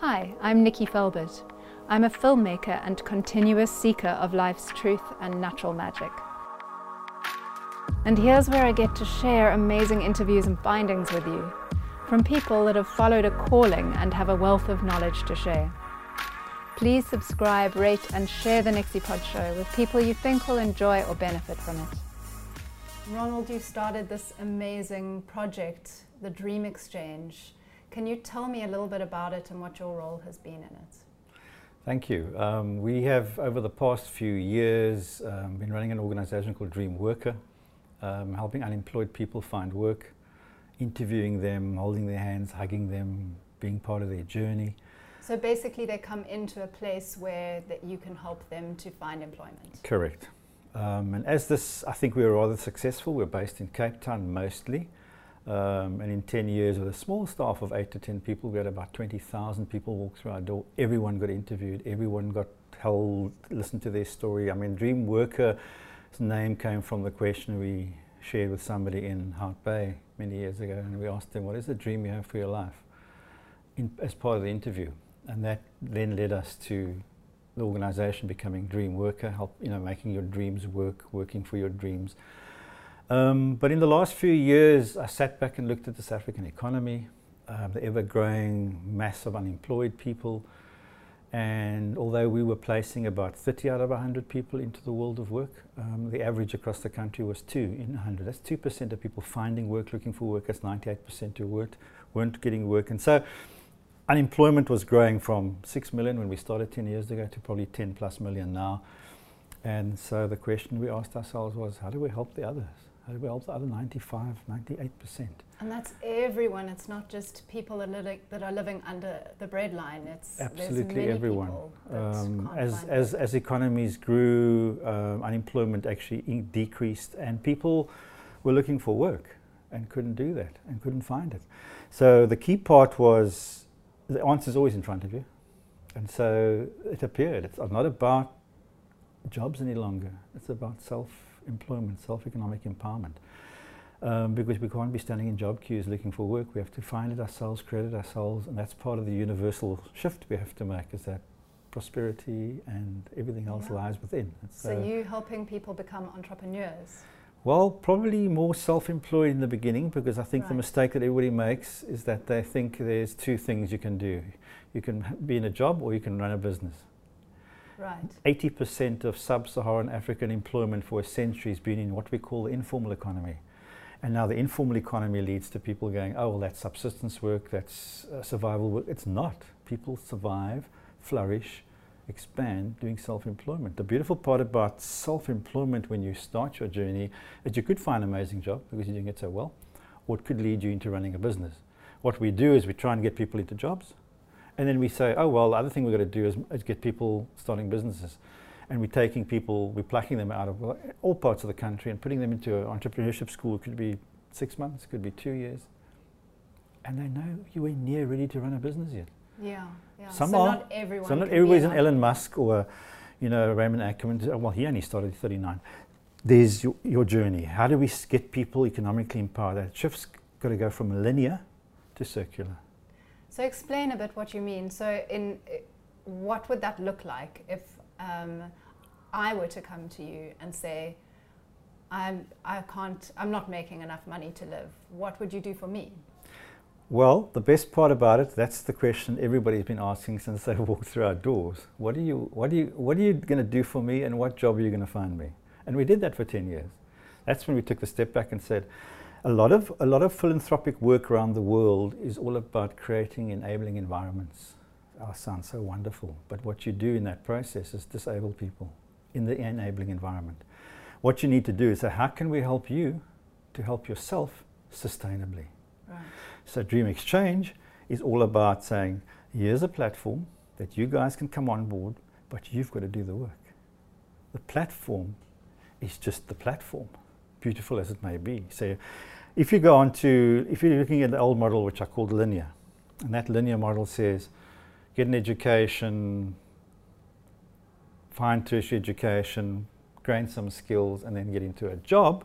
Hi, I'm Nikki Felbert. I'm a filmmaker and continuous seeker of life's truth and natural magic. And here's where I get to share amazing interviews and findings with you from people that have followed a calling and have a wealth of knowledge to share. Please subscribe, rate, and share the Nixie Pod show with people you think will enjoy or benefit from it. Ronald, you started this amazing project, the Dream Exchange. Can you tell me a little bit about it and what your role has been in it? Thank you. Um, we have, over the past few years, um, been running an organization called Dream Worker, um, helping unemployed people find work, interviewing them, holding their hands, hugging them, being part of their journey. So basically, they come into a place where that you can help them to find employment. Correct. Um, and as this, I think we were rather successful. We're based in Cape Town mostly. Um, and in 10 years, with a small staff of 8 to 10 people, we had about 20,000 people walk through our door. Everyone got interviewed, everyone got held, listened to their story. I mean, Dream Worker's name came from the question we shared with somebody in Hout Bay many years ago. And we asked them, What is the dream you have for your life? In, as part of the interview. And that then led us to the organization becoming Dream Worker, help, you know, making your dreams work, working for your dreams. Um, but in the last few years, I sat back and looked at the South African economy, uh, the ever growing mass of unemployed people. And although we were placing about 30 out of 100 people into the world of work, um, the average across the country was 2 in 100. That's 2% of people finding work, looking for work. That's 98% who weren't, weren't getting work. And so unemployment was growing from 6 million when we started 10 years ago to probably 10 plus million now. And so the question we asked ourselves was, how do we help the others? How do we the other 95, 98%? And that's everyone. It's not just people that, li- that are living under the breadline. It's absolutely everyone. Um, as as as economies grew, um, unemployment actually in- decreased, and people were looking for work and couldn't do that and couldn't find it. So the key part was the answer is always in front of you, and so it appeared. It's not about jobs any longer. It's about self employment, self-economic empowerment. Um, because we can't be standing in job queues looking for work. We have to find it ourselves, create it ourselves, and that's part of the universal shift we have to make is that prosperity and everything else yeah. lies within. so, so you helping people become entrepreneurs? Well, probably more self-employed in the beginning because I think right. the mistake that everybody makes is that they think there's two things you can do. You can be in a job or you can run a business. Right. 80% of sub-Saharan African employment for a century has been in what we call the informal economy. And now the informal economy leads to people going, oh, well, that's subsistence work, that's uh, survival work. It's not. People survive, flourish, expand doing self-employment. The beautiful part about self-employment when you start your journey is you could find an amazing job because you're doing it so well, or it could lead you into running a business. What we do is we try and get people into jobs, and then we say, oh, well, the other thing we've got to do is, is get people starting businesses. And we're taking people, we're plucking them out of all parts of the country and putting them into an entrepreneurship school. It could be six months, it could be two years. And they know you ain't near ready to run a business yet. Yeah, yeah. Some so are. not everyone. So not everybody's an Elon Musk or, you know, Raymond Ackerman. Well, he only started at 39. There's your, your journey. How do we get people economically empowered? That shift's got to go from linear to circular. So explain a bit what you mean. So in what would that look like if um, I were to come to you and say, I'm, I can't, I'm not making enough money to live. What would you do for me? Well, the best part about it, that's the question everybody's been asking since they walked through our doors. What are you, what are you, what are you going to do for me and what job are you going to find me? And we did that for 10 years. That's when we took the step back and said, a lot of a lot of philanthropic work around the world is all about creating enabling environments. Oh, sounds so wonderful, but what you do in that process is disable people in the enabling environment. What you need to do is say, how can we help you to help yourself sustainably? Right. So Dream Exchange is all about saying, here's a platform that you guys can come on board, but you've got to do the work. The platform is just the platform beautiful as it may be. So if you go on to, if you're looking at the old model, which I called linear, and that linear model says, get an education, find tertiary education, gain some skills, and then get into a job.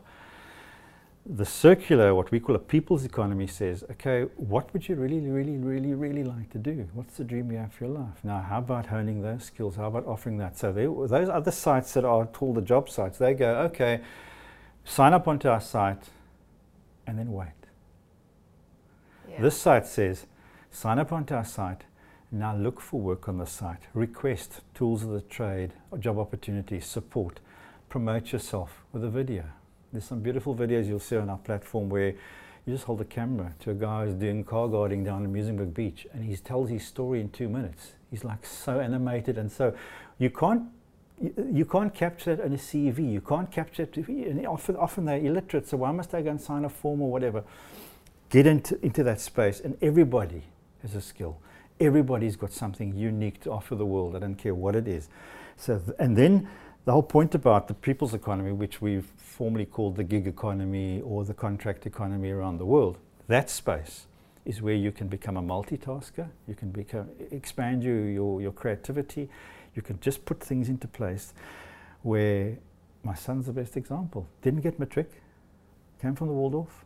the circular, what we call a people's economy, says, okay, what would you really, really, really, really like to do? What's the dream you have for your life? Now, how about honing those skills? How about offering that? So they, those other sites that are called the job sites, they go, okay, sign up onto our site and then wait. Yeah. This site says, sign up onto our site, now look for work on the site, request tools of the trade, job opportunities, support, promote yourself with a video there's some beautiful videos you'll see on our platform where you just hold the camera to a guy who's doing car guarding down the Muizenberg beach and he tells his story in two minutes. He's like so animated and so you can't you, you can't capture it in a CV. You can't capture it. And often, often they're illiterate, so why must they go and sign a form or whatever? Get into, into that space, and everybody has a skill. Everybody's got something unique to offer the world. I don't care what it is. So, th- and then the whole point about the people's economy, which we've formerly called the gig economy or the contract economy around the world, that space is where you can become a multitasker, you can become, expand your, your, your creativity, you can just put things into place where my son's the best example. Didn't get matric, came from the Waldorf,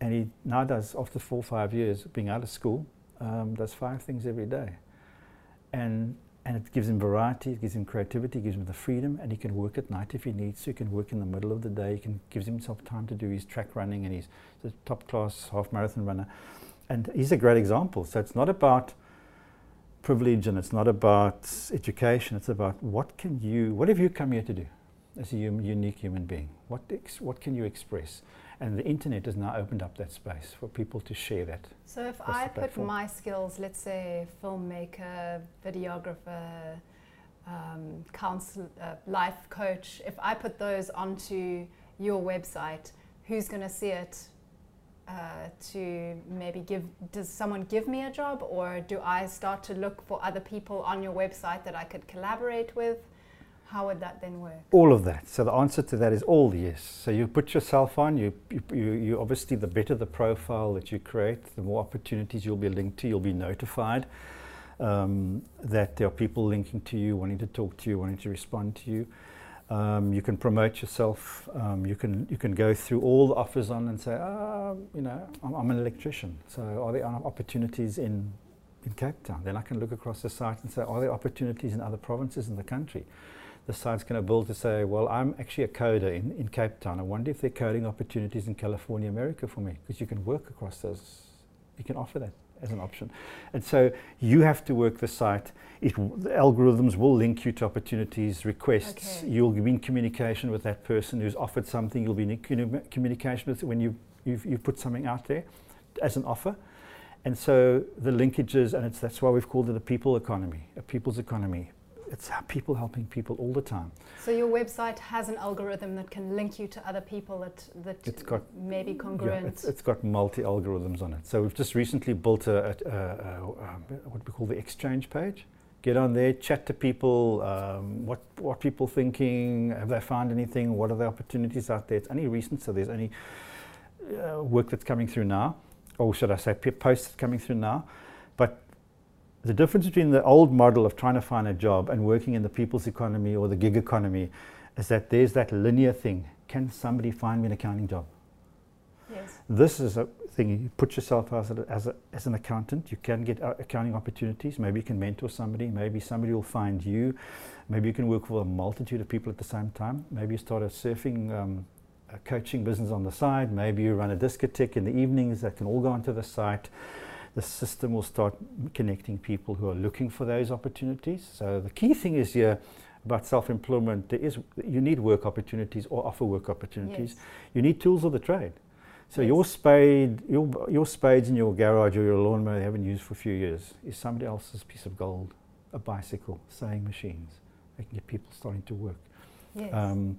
and he now does, after four or five years being out of school, um, does five things every day. And and it gives him variety, it gives him creativity, it gives him the freedom, and he can work at night if he needs to. He can work in the middle of the day. He can gives himself time to do his track running, and he's a top class half marathon runner. And he's a great example. So it's not about privilege, and it's not about education. It's about what can you, what have you come here to do, as a unique human being? What ex- what can you express? And the internet has now opened up that space for people to share that. So if I put my skills, let's say filmmaker, videographer, um, counsel, uh, life coach, if I put those onto your website, who's going to see it? Uh, to maybe give does someone give me a job or do I start to look for other people on your website that I could collaborate with? How would that then work? All of that. So the answer to that is all yes. So you put yourself on. You, you, you obviously the better the profile that you create, the more opportunities you'll be linked to. You'll be notified um, that there are people linking to you, wanting to talk to you, wanting to respond to you. Um, you can promote yourself. Um, you can you can go through all the offers on and say, ah, you know, I'm, I'm, an electrician. So are there opportunities in in Cape Town? Then I can look across the site and say, are there opportunities in other provinces in the country? the site's going to build to say, well, I'm actually a coder in, in Cape Town. I wonder if there are coding opportunities in California, America for me, because you can work across those, you can offer that as an option. And so you have to work the site. It the algorithms will link you to opportunities, requests. Okay. You'll be in communication with that person who's offered something. You'll be in communication with when you you've, you've put something out there as an offer. And so the linkages, and it's, that's why we've called it a people economy, a people's economy it's people helping people all the time. So your website has an algorithm that can link you to other people that that it's got, may be congruent. Yeah, it's, it's got multi algorithms on it. So we've just recently built a, a, a, a what we call the exchange page. Get on there, chat to people. Um, what what people thinking? Have they found anything? What are the opportunities out there? It's only recent, so there's any uh, work that's coming through now, or should I say, posts coming through now. But the difference between the old model of trying to find a job and working in the people's economy or the gig economy is that there's that linear thing. Can somebody find me an accounting job? Yes. This is a thing. You put yourself as, a, as, a, as an accountant. You can get uh, accounting opportunities. Maybe you can mentor somebody. Maybe somebody will find you. Maybe you can work with a multitude of people at the same time. Maybe you start a surfing um, a coaching business on the side. Maybe you run a discotheque in the evenings that can all go onto the site the system will start connecting people who are looking for those opportunities. So the key thing is here about self-employment, there is, you need work opportunities or offer work opportunities. Yes. You need tools of the trade. So yes. your spade, your, your spades in your garage or your lawnmower you haven't used for a few years is somebody else's piece of gold, a bicycle, sewing machines. They can get people starting to work. Yes. Um,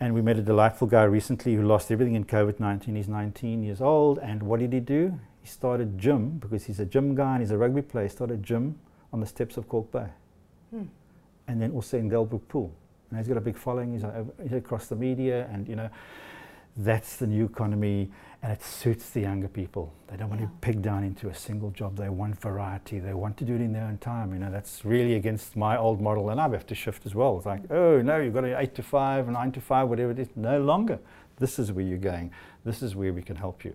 and we met a delightful guy recently who lost everything in COVID-19. He's 19 years old. And what did he do? He started gym because he's a gym guy and he's a rugby player. He started gym on the steps of Kalk Bay, hmm. and then also in Dalebrook Pool. And he's got a big following. He's, uh, he's across the media, and you know, that's the new economy, and it suits the younger people. They don't want yeah. to peg down into a single job. They want variety. They want to do it in their own time. You know, that's really against my old model, and I have had to shift as well. It's like, oh no, you've got an eight to five, nine to five, whatever it is. No longer. This is where you're going. This is where we can help you.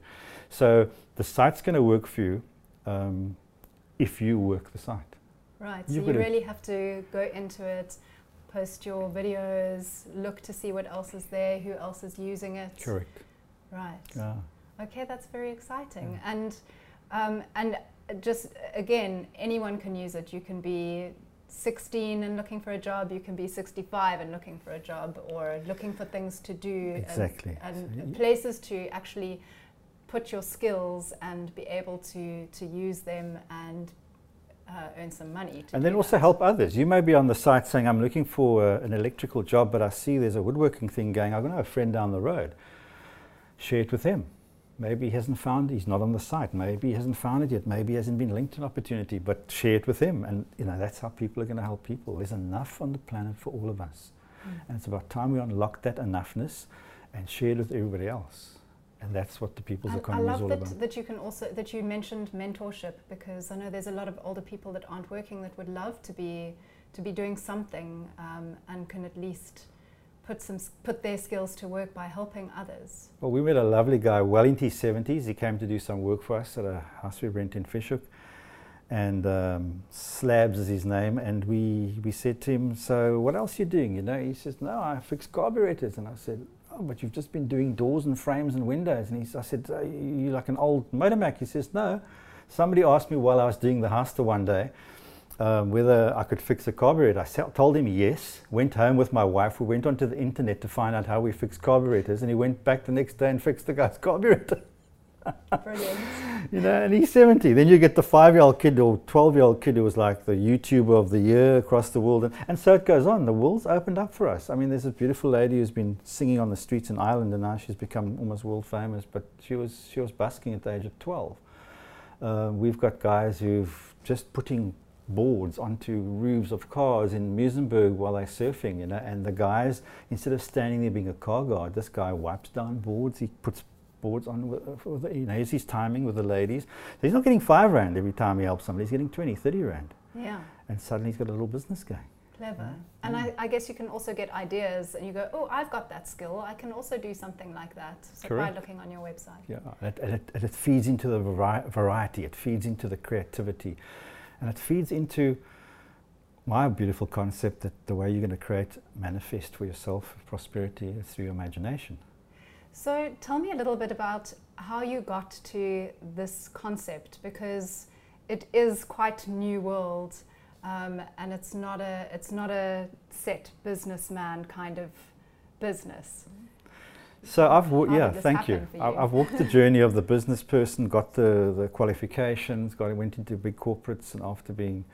So the site's going to work for you um, if you work the site. Right. So you really have to go into it, post your videos, look to see what else is there, who else is using it. Correct. Right. Yeah. Okay, that's very exciting. Yeah. And um, and just again, anyone can use it. You can be 16 and looking for a job, you can be 65 and looking for a job, or looking for things to do exactly. and, and so places to actually put your skills and be able to, to use them and uh, earn some money. and then also help others. You may be on the site saying, I'm looking for uh, an electrical job, but I see there's a woodworking thing going. I'm going to have a friend down the road. Share it with him. Maybe he hasn't found, he's not on the site. Maybe he hasn't found it yet. Maybe he hasn't been linked to an opportunity, but share it with him. And you know, that's how people are going to help people. There's enough on the planet for all of us. Mm. And it's about time we unlock that enoughness and share it with everybody else. And that's what the people's and economy is all that, about. that you can also that you mentioned mentorship because I know there's a lot of older people that aren't working that would love to be to be doing something um, and can at least put some put their skills to work by helping others. Well, we met a lovely guy, well into his 70s. He came to do some work for us at a house we rent in Fish Hoek, And um, Slabs is his name. And we, we said to him, So, what else are you doing? You know, he says, No, I fix carburetors. And I said, Oh, but you've just been doing doors and frames and windows. And he, I said, Are you like an old motor mech? He says, No. Somebody asked me while I was doing the Haster one day, um, whether I could fix a carburetor. I told him yes, went home with my wife. We went onto the internet to find out how we fix carburetors, and he went back the next day and fixed the guy's carburetor. Brilliant. you know, and he's 70. Then you get the five year old kid or 12 year old kid who was like the YouTuber of the year across the world. And, and so it goes on. The world's opened up for us. I mean, there's a beautiful lady who's been singing on the streets in Ireland, and now she's become almost world famous, but she was, she was busking at the age of 12. Uh, we've got guys who've just putting boards onto roofs of cars in Muizenberg while they're surfing, you know, and the guys, instead of standing there being a car guard, this guy wipes down boards, he puts boards on, with, with the, you know, he's timing with the ladies. So he's not getting five rand every time he helps somebody, he's getting 20, 30 rand. Yeah. And suddenly he's got a little business going. Clever. Mm. And I, I, guess you can also get ideas and you go, oh, I've got that skill. I can also do something like that. So Correct. by looking on your website. Yeah, and it, and it, and it feeds into the vari variety, it feeds into the creativity. And it feeds into my beautiful concept that the way you're going to create manifest for yourself prosperity is through your imagination. So tell me a little bit about how you got to this concept because it is quite new world um, and it's not a it's not a set businessman kind of business. So I've yeah, thank you. you. I've walked the journey of the business person, got the, the qualifications, got went into big corporates, and after being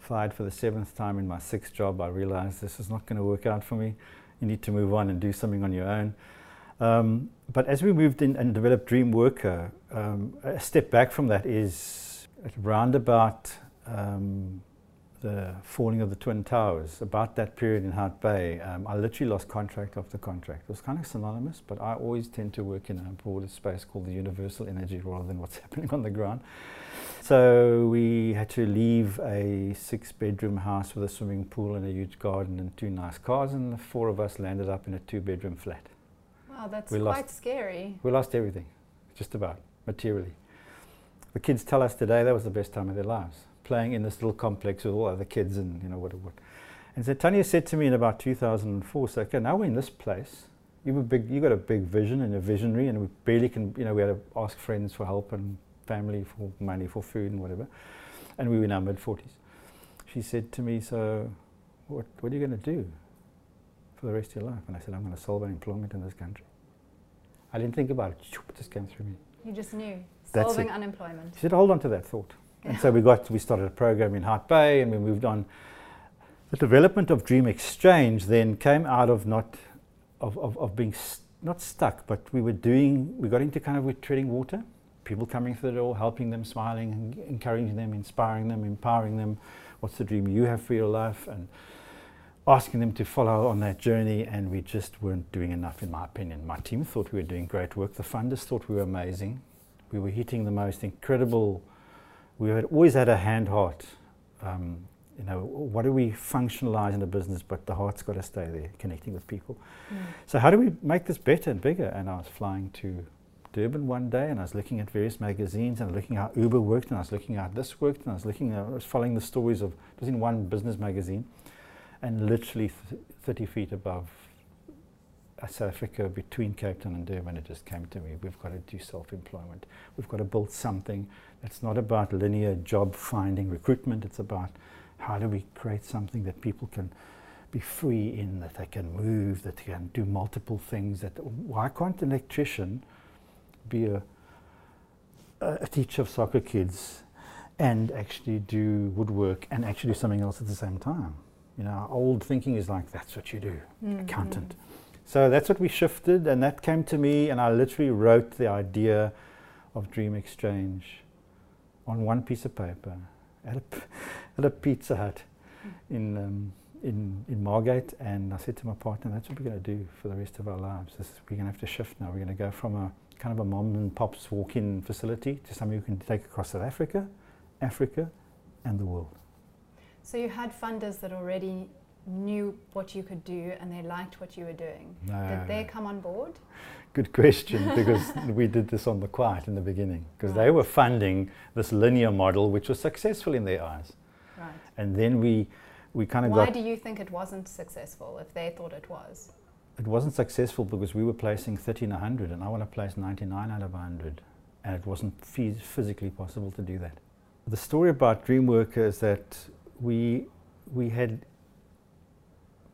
fired for the seventh time in my sixth job, I realized this is not going to work out for me. You need to move on and do something on your own. Um, but as we moved in and developed Dream Worker, um, a step back from that is around about um, the falling of the Twin Towers, about that period in Hout Bay, um, I literally lost contract after contract. It was kind of synonymous, but I always tend to work in a broader space called the universal energy rather than what's happening on the ground. So we had to leave a six bedroom house with a swimming pool and a huge garden and two nice cars, and the four of us landed up in a two bedroom flat. Wow, that's we quite lost, scary. We lost everything, just about, materially. The kids tell us today that was the best time of their lives playing in this little complex with all other kids and you know what what. And so Tanya said to me in about 2004, so okay, now we're in this place. You have a big, you got a big vision and a visionary, and we barely can, you know, we had to ask friends for help and family for money for food and whatever, and we were in our mid 40s. She said to me, so what what are you going to do for the rest of your life? And I said, I'm going to solve unemployment in this country. I didn't think about it; it just came through me. You just knew solving unemployment. She said, hold on to that thought. And so we got we started a program in Hout Bay, and we moved on. The development of Dream Exchange then came out of not of, of, of being st not stuck, but we were doing we got into kind of with treading water. People coming through the door, helping them, smiling, encouraging them, inspiring them, empowering them. What's the dream you have for your life? And asking them to follow on that journey, and we just weren't doing enough, in my opinion. My team thought we were doing great work. The funders thought we were amazing. We were hitting the most incredible we had always had a hand heart. Um, you know, what do we functionalize in a business, but the heart's got to stay there, connecting with people. Mm. So how do we make this better and bigger? And I was flying to Durban one day and I was looking at various magazines and looking how Uber worked and I was looking how this worked and I was looking, I was following the stories of, it was in one business magazine and literally th 30 feet above South Africa between Cape Town and Durban, it just came to me. We've got to do self-employment. We've got to build something that's not about linear job finding recruitment. It's about how do we create something that people can be free in, that they can move, that they can do multiple things. That why can't an electrician be a, a teacher of soccer kids and actually do woodwork and actually do something else at the same time? You know, old thinking is like that's what you do, mm -hmm. accountant. So that's what we shifted, and that came to me, and I literally wrote the idea of Dream Exchange on one piece of paper at a, at a Pizza Hut in um, in, in Margate and I said to my partner, that's what we're going to do for the rest of our lives. We're going to have to shift now. We're going to go from a kind of a mom and pop's walk-in facility to something we can take across South Africa, Africa and the world. So you had funders that already knew what you could do and they liked what you were doing. No, Did they come on board? Good question because we did this on the quiet in the beginning because right. they were funding this linear model which was successful in their eyes. Right. And then we we kind of Why do you think it wasn't successful if they thought it was? It wasn't successful because we were placing 13 100 and I want to place 99 out of 100 and it wasn't physically possible to do that. The story about Dreamworker is that we, we had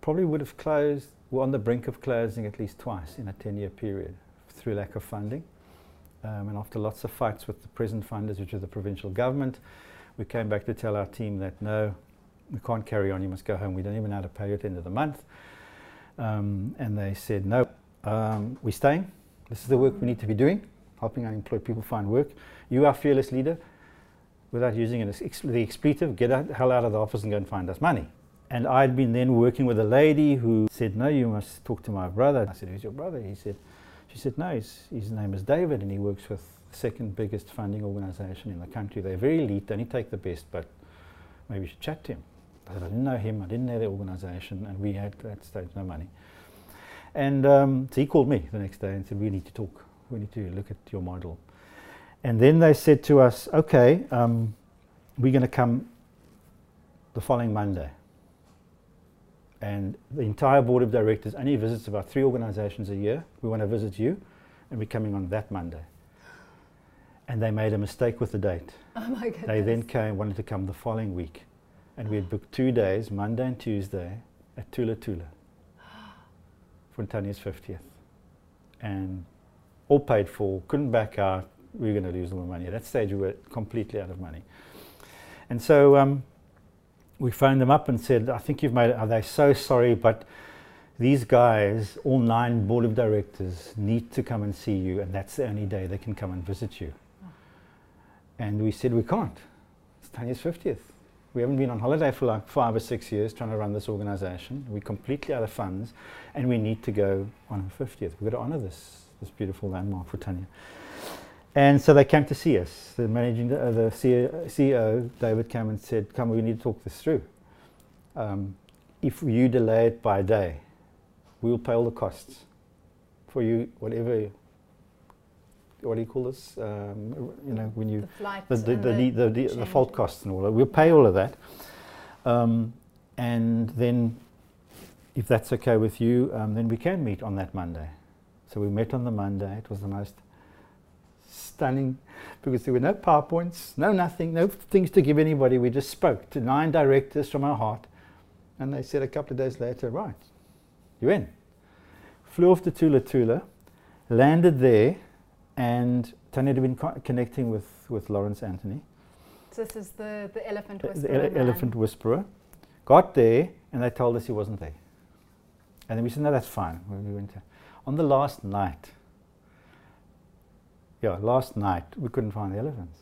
probably would have closed, were on the brink of closing at least twice in a 10 year period through lack of funding. Um, and after lots of fights with the prison funders, which are the provincial government, we came back to tell our team that no, we can't carry on, you must go home. We don't even know how to pay you at the end of the month. Um, and they said, no, um, we're staying. This is the work we need to be doing, helping unemployed people find work. You are fearless leader. Without using an ex the expletive, get the hell out of the office and go and find us money. And I'd been then working with a lady who said, no, you must talk to my brother. I said, who's your brother? He said, she said, no, his name is David and he works with the second biggest funding organization in the country. They're very elite, they only take the best, but maybe you should chat to him. I said, I didn't know him, I didn't know the organization, and we had at that stage no money. And um, so he called me the next day and said, we need to talk. We need to look at your model. And then they said to us, okay, um, we're going to come the following Monday. And the entire board of directors only visits about three organizations a year. We want to visit you, and we're coming on that Monday. And they made a mistake with the date. Oh my goodness. They then came, wanted to come the following week and we had booked two days, Monday and Tuesday, at Thula Thula for Tanya's 50th. And all paid for, couldn't back out, we were going to lose all the money. At that stage, we were completely out of money. And so um, we phoned them up and said, I think you've made it, are they so sorry, but these guys, all nine board of directors, need to come and see you, and that's the only day they can come and visit you. And we said, we can't. It's Tanya's 50th. We haven't been on holiday for like five or six years trying to run this organization. We're completely out of funds and we need to go on her 50th. We've got to honor this, this beautiful landmark for Tanya. And so they came to see us. The managing, uh, the CEO, David came and said, come, we need to talk this through. Um, if you delay it by a day, we'll pay all the costs for you, whatever what do you call this? Um, you know, when you the the the, the, the, the, fault costs and all that. We'll pay all of that, um, and then if that's okay with you, um, then we can meet on that Monday. So we met on the Monday. It was the most stunning because there were no PowerPoints, no nothing, no things to give anybody. We just spoke to nine directors from our heart, and they said a couple of days later, right, you're in. Flew off to Thula Thula, landed there and Tanya had been co connecting with, with Lawrence Anthony. So this is the, the elephant whisperer. The ele elephant whisperer. Got there and they told us he wasn't there. And then we said, no, that's fine. We went on the last night, yeah, last night, we couldn't find the elephants.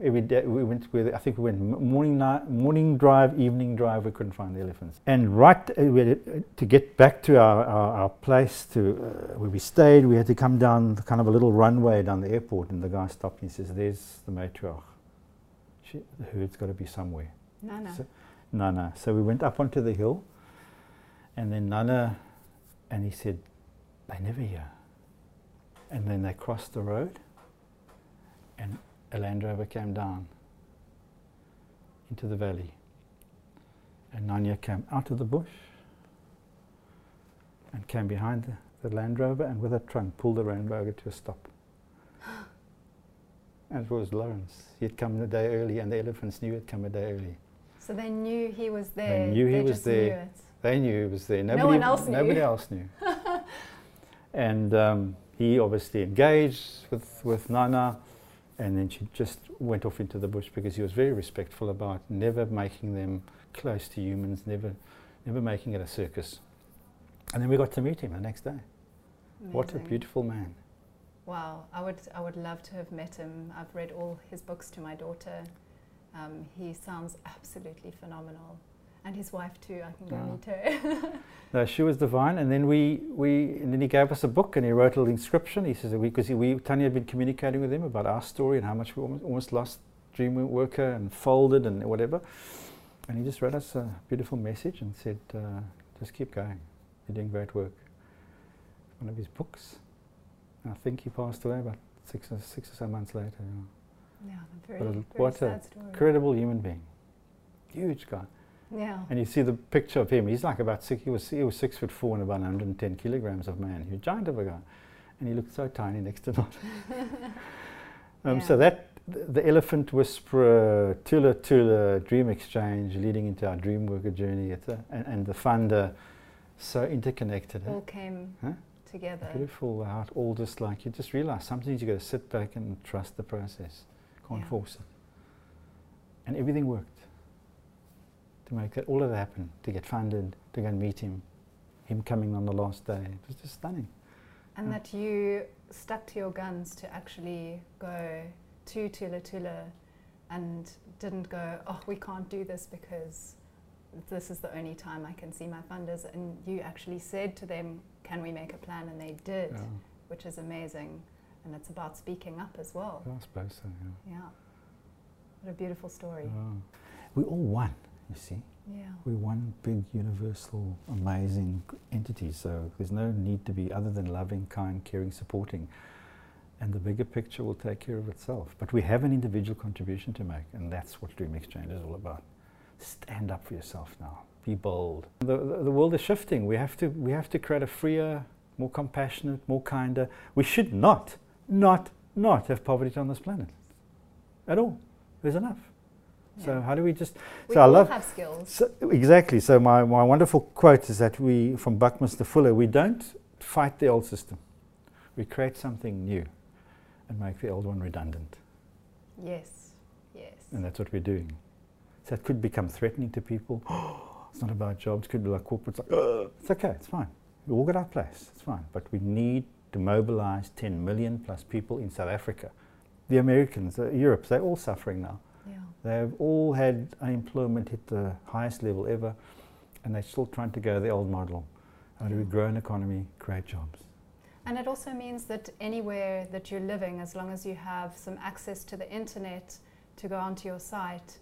Every day we went with I think we went morning night, morning drive evening drive we couldn't find the elephants. And right uh, uh, to get back to our, our, our place to uh, where we stayed we had to come down kind of a little runway down the airport and the guy stopped and says there's the matriarch. She, the herd's got to be somewhere. Nana. So, Nana. So we went up onto the hill and then Nana and he said they never here And then they crossed the road, and a Land Rover came down into the valley. And Nana came out of the bush and came behind the, the Land Rover and with a trunk pulled the Land Rover to a stop. and it was Lawrence. He had come a day early, and the elephants knew he'd come a day early. So they knew he was there. They knew he they was there. Knew. They knew he was there. Nobody, one else knew. Nobody else knew. and um, he obviously engaged with, with Nana, and then she just went off into the bush because he was very respectful about never making them close to humans, never, never making it a circus. And then we got to meet him the next day. What a beautiful man. Wow, I would I would love to have met him. I've read all his books to my daughter. Um, he sounds absolutely phenomenal, and his wife too. I can go Ah. meet her. No, she was divine, and then we, we and then he gave us a book and he wrote a little inscription. He says we because we, we Tanya had been communicating with him about our story and how much we almost, almost lost dream worker and folded and whatever, and he just wrote us a beautiful message and said, uh, just keep going, you're doing great work. One of his books. I think he passed away about six or six or so months later. Yeah. yeah, very, But a- very what a sad story. Incredible human being, huge guy. Yeah, And you see the picture of him. He's like about six. He was he was six foot four and about 110 kilograms of man. He's a giant of a guy, and he looked so tiny next to Nana. um, So that th- the elephant whisperer, Thula Thula dream exchange, leading into our dream worker journey, a, and, and the funder, so interconnected. all came Huh? together. Beautiful how it all just like you just realize sometimes you got to sit back and trust the process. Can't Yeah. force it. And everything worked to make that all of that happen, to get funded, to go and meet him, him coming on the last day. It was just stunning. And Yeah. that you stuck to your guns to actually go to Thula Thula and didn't go, oh, we can't do this because this is the only time I can see my funders. And you actually said to them, can we make a plan? And they did, Yeah, which is amazing. And it's about speaking up as well. I suppose so. Yeah. Yeah. What a beautiful story. Yeah. We all won, you see. Yeah. We're one big, universal, amazing entity. So there's no need to be other than loving, kind, caring, supporting. And the bigger picture will take care of itself. But we have an individual contribution to make, and that's what Dream Exchange is all about. Stand up for yourself now. Be bold. The, the, the world is shifting. We have, to, we have to create a freer, more compassionate, more kinder. We should not, not, not have poverty on this planet. At all. There's enough. So how do we just... We so I love... have skills. So, exactly. So my, my wonderful quote is that we, from Buckminster Fuller, we don't fight the old system. We create something new and make the old one redundant. Yes. Yes. And that's what we're doing. So it could become threatening to people. it's not about jobs. It could be like corporates. Like, "Ugh." it's okay. It's fine. We all got our place. It's fine. But we need to mobilize 10 million plus people in South Africa. The Americans, uh, Europe, they're all suffering now. They've all had unemployment hit the highest level ever, and they're still trying to go the old model. How do we grow an economy, create jobs? And it also means that anywhere that you're living, as long as you have some access to the internet to go onto your site,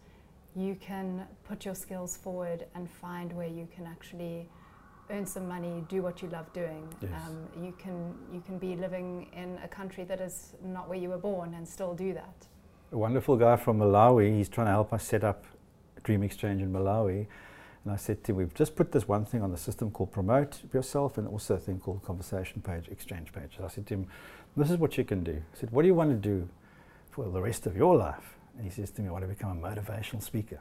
you can put your skills forward and find where you can actually earn some money, do what you love doing. Yes. Um, you can you can be living in a country that is not where you were born and still do that. A wonderful guy from Malawi, he's trying to help us set up Dream Exchange in Malawi. And I said to him, we've just put this one thing on the system called Promote Yourself and also a thing called Conversation Page, Exchange Page. I said to him, this is what you can do. I said, what do you want to do for the rest of your life? And he says to me, I want to become a motivational speaker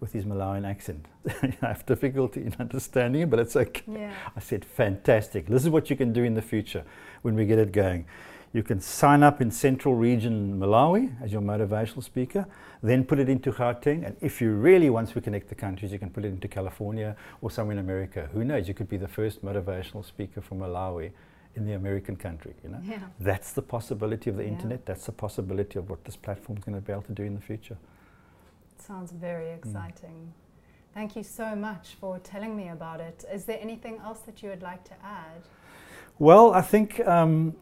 with his Malawian accent. I have difficulty in understanding it, but it's okay. Yeah. I said, fantastic. This is what you can do in the future when we get it going. You can sign up in Central Region Malawi as your motivational speaker, then put it into Gauteng. And if you really, once we connect the countries, you can put it into California or somewhere in America. Who knows? You could be the first motivational speaker from Malawi in the American country, you know? Yeah. That's the possibility of the Yeah. internet. That's the possibility of what this platform is going to be able to do in the future. It Sounds very Mm. exciting. Thank you so much for telling me about it. Is there anything else that you would like to add? Well, I think um,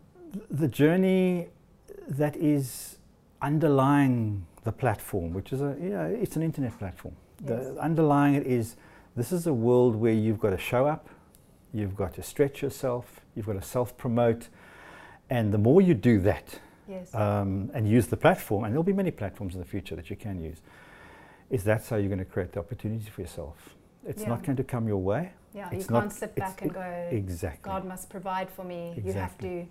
the journey that is underlying the platform, which is a, you know, it's an internet platform. Yes. The underlying it is this is a world where you've got to show up, you've got to stretch yourself, you've got to self promote, And the more you do that Yes. um, and use the platform, and there'll be many platforms in the future that you can use, is that's how you're going to create the opportunity for yourself. It's Yeah. not going to come your way. yeah, you it's can't sit back and go, Exactly. God must provide for me. You have to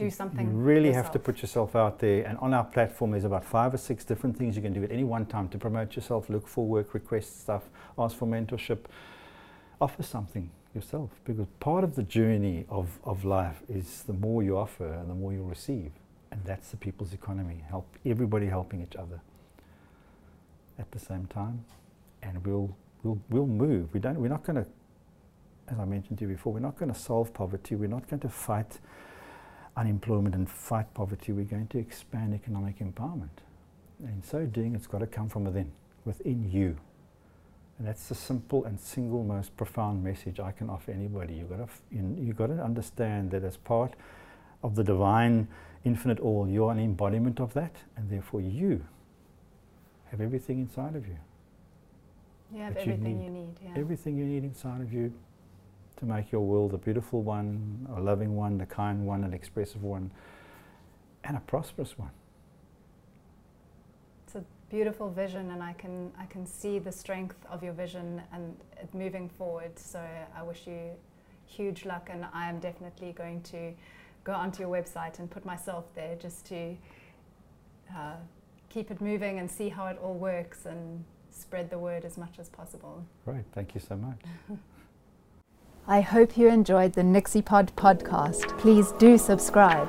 do something. You really have to put yourself out there. And on our platform, there's about five or six different things you can do at any one time to promote yourself, look for work, request stuff, ask for mentorship, offer something yourself. Because part of the journey of, of life is the more you offer and the more you receive. And that's the people's economy. Help everybody helping each other at the same time. And we'll we'll we'll move. We don't we're not gonna as I mentioned to you before, we're not going to solve poverty. We're not going to fight unemployment and fight poverty. We're going to expand economic empowerment. And in so doing, it's got to come from within, within you. And that's the simple and single most profound message I can offer anybody. You've got to, you've got to understand that as part of the divine infinite all, you're an embodiment of that, and therefore you have everything inside of you. You have that you everything need. you need. Yeah. Everything you need inside of you to make your world a beautiful one, a loving one, a kind one, an expressive one, and a prosperous one. It's a beautiful vision, and I can I can see the strength of your vision and it moving forward. So I wish you huge luck, and I am definitely going to go onto your website and put myself there just to uh, keep it moving and see how it all works and spread the word as much as possible. Right. thank you so much. I hope you enjoyed the Nixie Pod podcast. Please do subscribe